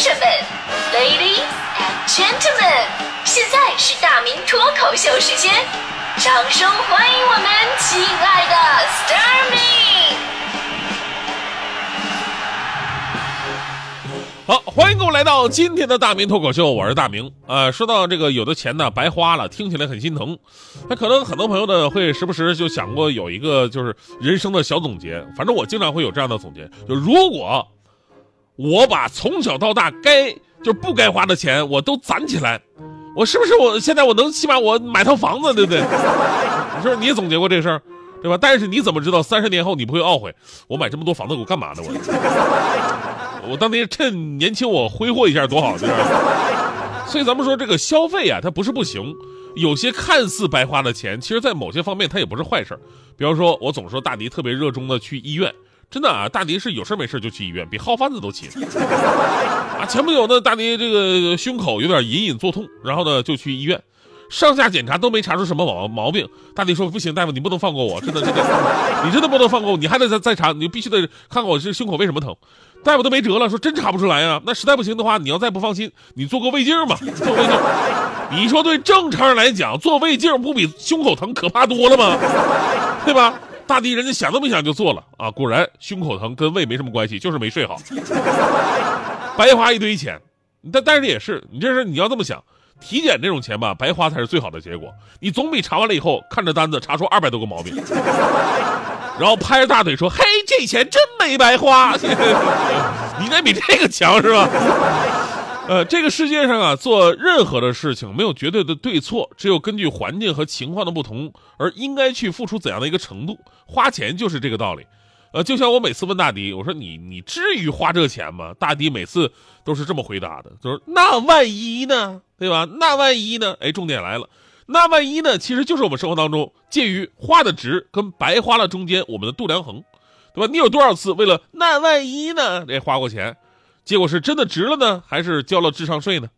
生们，Ladies and Gentlemen，现在是大明脱口秀时间，掌声欢迎我们亲爱的 Starmy 好，欢迎各位来到今天的大明脱口秀，我是大明。呃，说到这个，有的钱呢白花了，听起来很心疼。那可能很多朋友呢会时不时就想过有一个就是人生的小总结，反正我经常会有这样的总结，就如果我把从小到大该就不该花的钱我都攒起来，我是不是我现在我能起码我买套房子，对不对？你说你也总结过这事儿，对吧？但是你怎么知道三十年后你不会懊悔？我买这么多房子我干嘛呢？我。我当年趁年轻我挥霍一下多好，对吧？所以咱们说这个消费啊，它不是不行，有些看似白花的钱，其实在某些方面它也不是坏事比方说，我总说大迪特别热衷的去医院，真的啊，大迪是有事没事就去医院，比号贩子都勤。啊，前不久呢，大迪这个胸口有点隐隐作痛，然后呢就去医院。上下检查都没查出什么毛毛病，大迪说不行，大夫你不能放过我，真的真的，你真的不能放过我，你还得再再查，你必须得看看我这胸口为什么疼。大夫都没辙了，说真查不出来呀，那实在不行的话，你要再不放心，你做个胃镜吧，做胃镜。你说对正常人来讲，做胃镜不比胸口疼可怕多了吗？对吧？大弟人家想都没想就做了啊，果然胸口疼跟胃没什么关系，就是没睡好，白花一堆钱。但但是也是，你这是你要这么想。体检这种钱吧，白花才是最好的结果。你总比查完了以后看着单子查出二百多个毛病，然后拍着大腿说：“嘿，这钱真没白花。” 你得比这个强是吧？呃，这个世界上啊，做任何的事情没有绝对的对错，只有根据环境和情况的不同而应该去付出怎样的一个程度。花钱就是这个道理。呃，就像我每次问大迪，我说你你至于花这钱吗？大迪每次都是这么回答的，就是那万一呢，对吧？那万一呢？哎，重点来了，那万一呢？其实就是我们生活当中介于花的值跟白花了中间我们的度量衡，对吧？你有多少次为了那万一呢，这花过钱，结果是真的值了呢，还是交了智商税呢？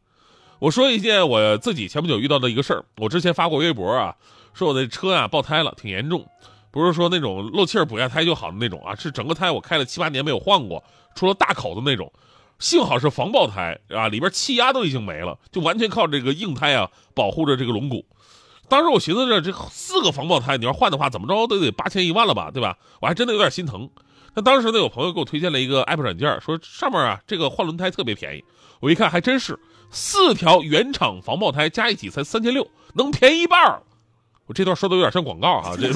我说一件我自己前不久遇到的一个事儿，我之前发过微博啊，说我的车啊爆胎了，挺严重。不是说那种漏气儿补下胎就好的那种啊，是整个胎我开了七八年没有换过，出了大口的那种。幸好是防爆胎啊，里边气压都已经没了，就完全靠这个硬胎啊保护着这个龙骨。当时我寻思着这四个防爆胎你要换的话，怎么着都得八千一万了吧，对吧？我还真的有点心疼。那当时呢，有朋友给我推荐了一个 app 软件，说上面啊这个换轮胎特别便宜。我一看还真是，四条原厂防爆胎加一起才三千六，能便宜一半。我这段说的有点像广告啊，这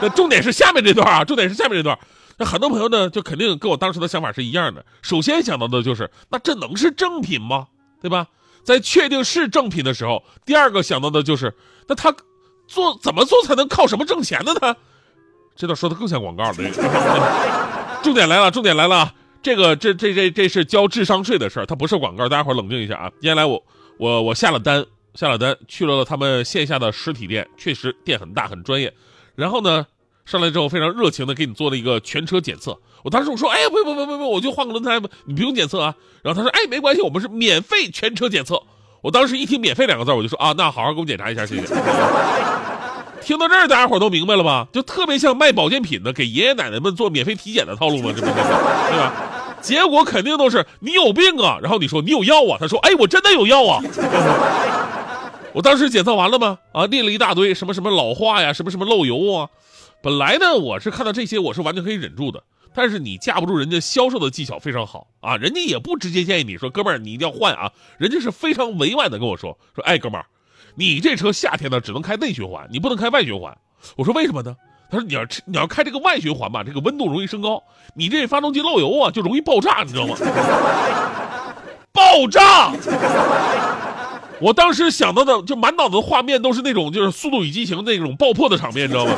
那 重点是下面这段啊，重点是下面这段。那很多朋友呢，就肯定跟我当时的想法是一样的。首先想到的就是，那这能是正品吗？对吧？在确定是正品的时候，第二个想到的就是，那他做怎么做才能靠什么挣钱的呢？这段说的更像广告了。这 个重点来了，重点来了，这个这这这这是交智商税的事儿，它不是广告，大家伙冷静一下啊。接下来我我我下了单。下了单，去了他们线下的实体店，确实店很大很专业。然后呢，上来之后非常热情的给你做了一个全车检测。我当时我说，哎，不不不不不，我就换个轮胎，你不用检测啊。然后他说，哎，没关系，我们是免费全车检测。我当时一听“免费”两个字，我就说啊，那好好给我检查一下，谢谢。听到这儿，大家伙都明白了吧？就特别像卖保健品的，给爷爷奶奶们做免费体检的套路嘛，这不是 对吧？结果肯定都是你有病啊，然后你说你有药啊，他说，哎，我真的有药啊。我当时检测完了吗？啊，列了一大堆什么什么老化呀，什么什么漏油啊。本来呢，我是看到这些，我是完全可以忍住的。但是你架不住人家销售的技巧非常好啊，人家也不直接建议你说，哥们儿你一定要换啊，人家是非常委婉的跟我说，说哎哥们儿，你这车夏天呢只能开内循环，你不能开外循环。我说为什么呢？他说你要你要开这个外循环吧，这个温度容易升高，你这发动机漏油啊就容易爆炸，你知道吗？爆炸！我当时想到的就满脑子画面都是那种就是《速度与激情》那种爆破的场面，你知道吗？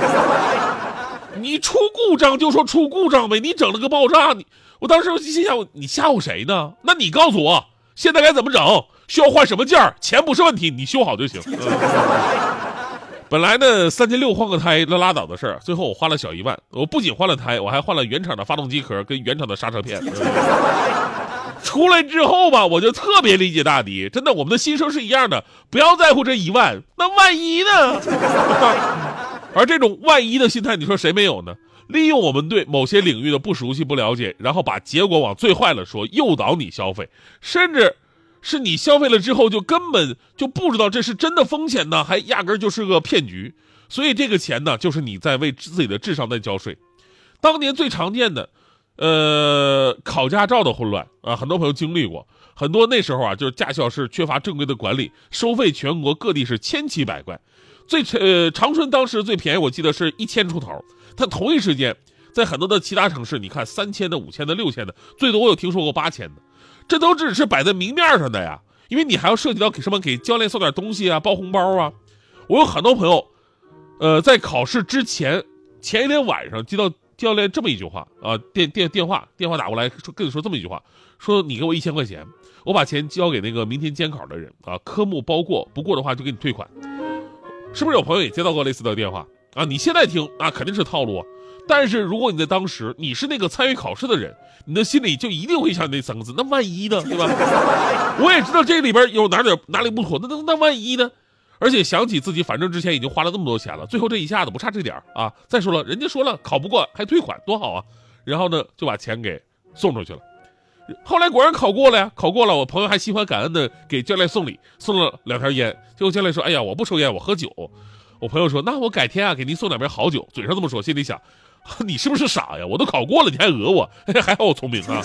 你出故障就说出故障呗，你整了个爆炸，你我当时心想你吓唬谁呢？那你告诉我现在该怎么整？需要换什么件儿？钱不是问题，你修好就行。本来呢三千六换个胎那拉倒的事儿，最后我花了小一万，我不仅换了胎，我还换了原厂的发动机壳跟原厂的刹车片。出来之后吧，我就特别理解大迪，真的，我们的心声是一样的，不要在乎这一万，那万一呢？而这种万一的心态，你说谁没有呢？利用我们对某些领域的不熟悉、不了解，然后把结果往最坏了说，诱导你消费，甚至是你消费了之后就根本就不知道这是真的风险呢，还压根儿就是个骗局。所以这个钱呢，就是你在为自己的智商在交税。当年最常见的，呃，考驾照的混乱啊，很多朋友经历过。很多那时候啊，就是驾校是缺乏正规的管理，收费全国各地是千奇百怪。最呃，长春当时最便宜，我记得是一千出头。他同一时间，在很多的其他城市，你看三千的、五千的、六千的，最多我有听说过八千的，这都只是摆在明面上的呀。因为你还要涉及到给什么给教练送点东西啊，包红包啊。我有很多朋友，呃，在考试之前前一天晚上接到教练这么一句话啊，电电电话电话打过来说跟你说这么一句话，说你给我一千块钱，我把钱交给那个明天监考的人啊，科目包过，不过的话就给你退款。是不是有朋友也接到过类似的电话啊？你现在听啊，肯定是套路啊。但是如果你在当时你是那个参与考试的人，你的心里就一定会想那三个字：那万一呢？对吧？我也知道这里边有哪点哪里不妥，那那那万一呢？而且想起自己反正之前已经花了这么多钱了，最后这一下子不差这点啊。再说了，人家说了考不过还退款，多好啊！然后呢，就把钱给送出去了。后来果然考过了呀，考过了。我朋友还心怀感恩的给教练送礼，送了两条烟。结果教练说：“哎呀，我不抽烟，我喝酒。”我朋友说：“那我改天啊，给您送两瓶好酒。”嘴上这么说，心里想：“你是不是傻呀？我都考过了，你还讹我？还好我聪明啊。”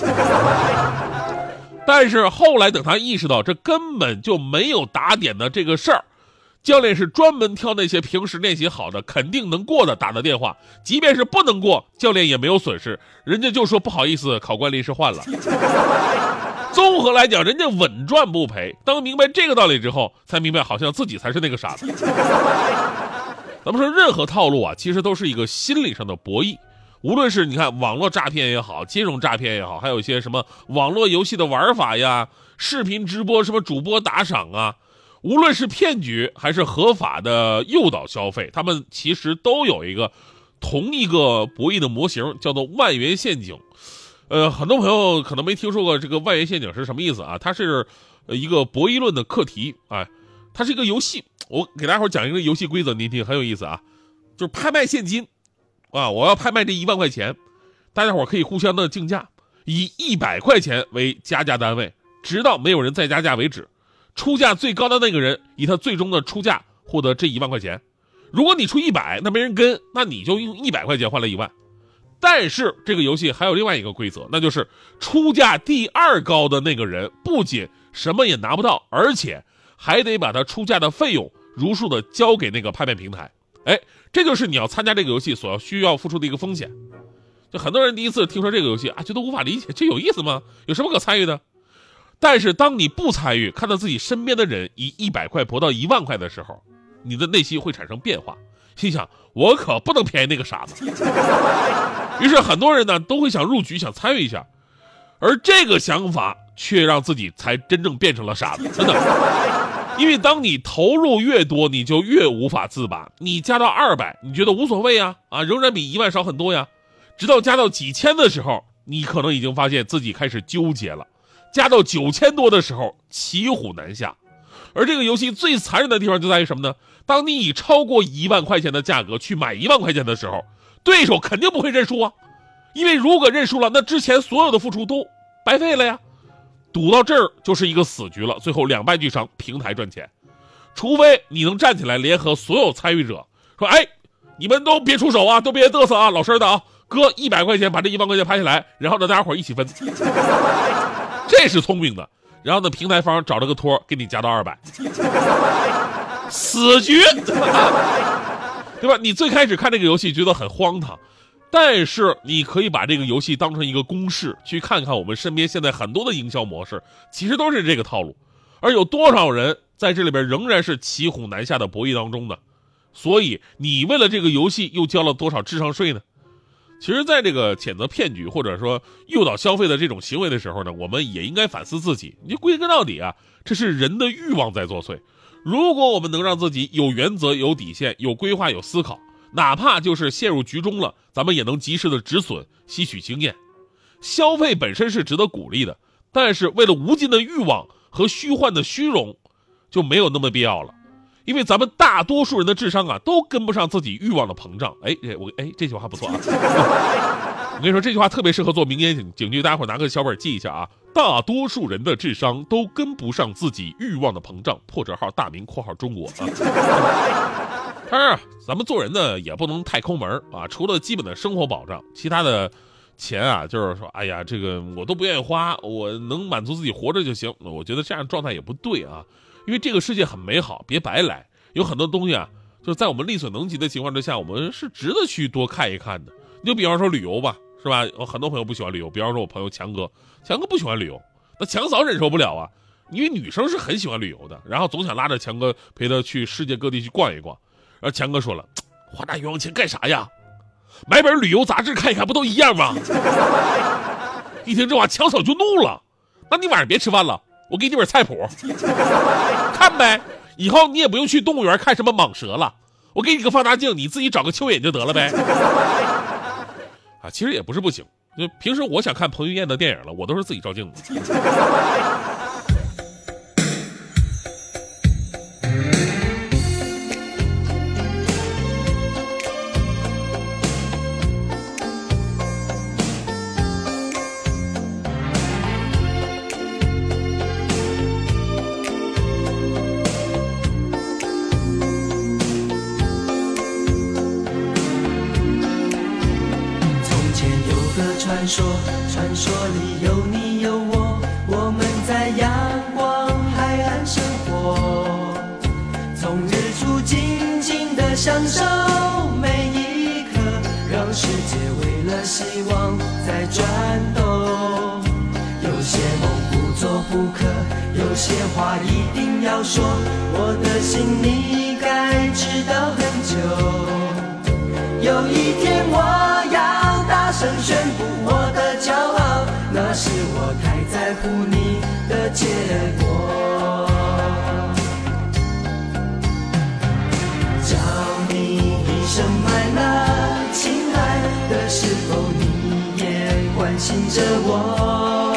但是后来等他意识到这根本就没有打点的这个事儿。教练是专门挑那些平时练习好的、肯定能过的打的电话，即便是不能过，教练也没有损失，人家就说不好意思，考官临时换了。综合来讲，人家稳赚不赔。当明白这个道理之后，才明白好像自己才是那个傻子。咱们说，任何套路啊，其实都是一个心理上的博弈。无论是你看网络诈骗也好，金融诈骗也好，还有一些什么网络游戏的玩法呀，视频直播什么主播打赏啊。无论是骗局还是合法的诱导消费，他们其实都有一个同一个博弈的模型，叫做万元陷阱。呃，很多朋友可能没听说过这个万元陷阱是什么意思啊？它是一个博弈论的课题啊，它是一个游戏。我给大家伙讲一个游戏规则，您听很有意思啊，就是拍卖现金啊，我要拍卖这一万块钱，大家伙可以互相的竞价，以一百块钱为加价单位，直到没有人再加价为止。出价最高的那个人以他最终的出价获得这一万块钱。如果你出一百，那没人跟，那你就用一百块钱换了一万。但是这个游戏还有另外一个规则，那就是出价第二高的那个人不仅什么也拿不到，而且还得把他出价的费用如数的交给那个拍卖平台。哎，这就是你要参加这个游戏所要需要付出的一个风险。就很多人第一次听说这个游戏啊，觉得无法理解，这有意思吗？有什么可参与的？但是，当你不参与，看到自己身边的人以一百块博到一万块的时候，你的内心会产生变化，心想：我可不能便宜那个傻子。于是，很多人呢都会想入局，想参与一下，而这个想法却让自己才真正变成了傻子。真的，因为当你投入越多，你就越无法自拔。你加到二百，你觉得无所谓啊啊，仍然比一万少很多呀。直到加到几千的时候，你可能已经发现自己开始纠结了。加到九千多的时候，骑虎难下。而这个游戏最残忍的地方就在于什么呢？当你以超过一万块钱的价格去买一万块钱的时候，对手肯定不会认输啊！因为如果认输了，那之前所有的付出都白费了呀。赌到这儿就是一个死局了，最后两败俱伤，平台赚钱。除非你能站起来，联合所有参与者说：“哎，你们都别出手啊，都别嘚瑟啊，老实的啊，哥一百块钱把这一万块钱拍下来，然后呢，大家伙一起分。”这是聪明的，然后呢，平台方找了个托给你加到二百，死局，对吧？你最开始看这个游戏觉得很荒唐，但是你可以把这个游戏当成一个公式，去看看我们身边现在很多的营销模式，其实都是这个套路。而有多少人在这里边仍然是骑虎难下的博弈当中呢？所以你为了这个游戏又交了多少智商税呢？其实，在这个谴责骗局或者说诱导消费的这种行为的时候呢，我们也应该反思自己。你归根到底啊，这是人的欲望在作祟。如果我们能让自己有原则、有底线、有规划、有思考，哪怕就是陷入局中了，咱们也能及时的止损，吸取经验。消费本身是值得鼓励的，但是为了无尽的欲望和虚幻的虚荣，就没有那么必要了。因为咱们大多数人的智商啊，都跟不上自己欲望的膨胀。哎，这我哎，这句话不错啊。我跟你说，这句话特别适合做名言警警句，大家伙拿个小本记一下啊。大多数人的智商都跟不上自己欲望的膨胀。破折号大明（括号中国）啊。当然，咱们做人呢也不能太抠门啊。除了基本的生活保障，其他的钱啊，就是说，哎呀，这个我都不愿意花，我能满足自己活着就行。我觉得这样状态也不对啊。因为这个世界很美好，别白来。有很多东西啊，就是在我们力所能及的情况之下，我们是值得去多看一看的。你就比方说旅游吧，是吧？有很多朋友不喜欢旅游，比方说我朋友强哥，强哥不喜欢旅游，那强嫂忍受不了啊，因为女生是很喜欢旅游的，然后总想拉着强哥陪她去世界各地去逛一逛。然后强哥说了，花那冤枉钱干啥呀？买本旅游杂志看一看，不都一样吗？一听这话，强嫂就怒了，那你晚上别吃饭了。我给你本菜谱，呗。以后你也不用去动物园看什么蟒蛇了，我给你个放大镜，你自己找个蚯蚓就得了呗。啊，其实也不是不行，就平时我想看彭于晏的电影了，我都是自己照镜子。的传说，传说里有你有我，我们在阳光海岸生活。从日出静静的享受每一刻，让世界为了希望在转动。有些梦不做不可，有些话一定要说，我的心你该知道很久。有一天我声宣布我的骄傲。那是我太在乎你的结果，叫你一声 my love，亲爱的，是否你也关心着我？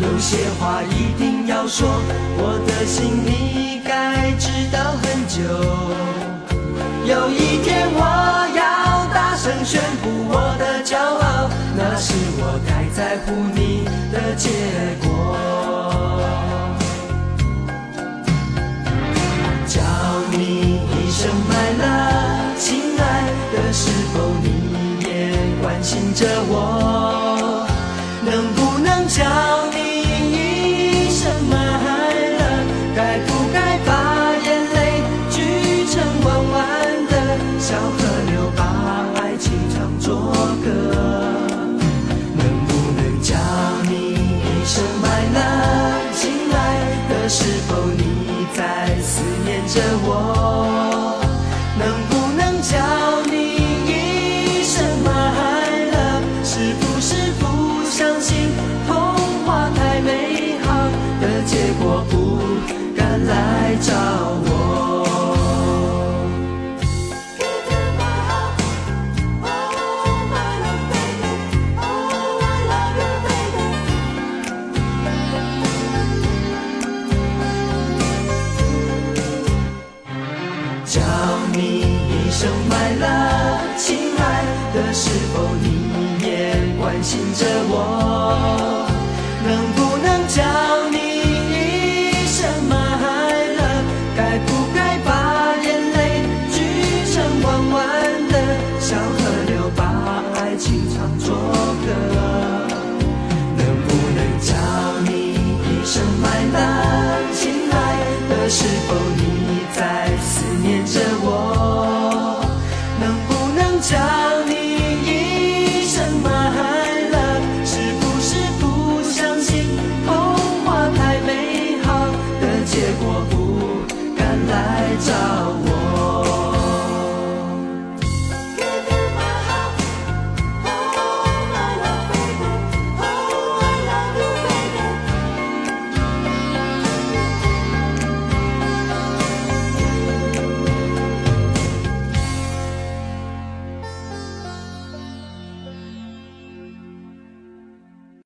有些话一定要说，我的心你该知道很久。有一天我要大声宣布我的。骄傲，那是我太在乎你的结果。叫你一声 my love，亲爱的，是否你也关心着我？能不能叫？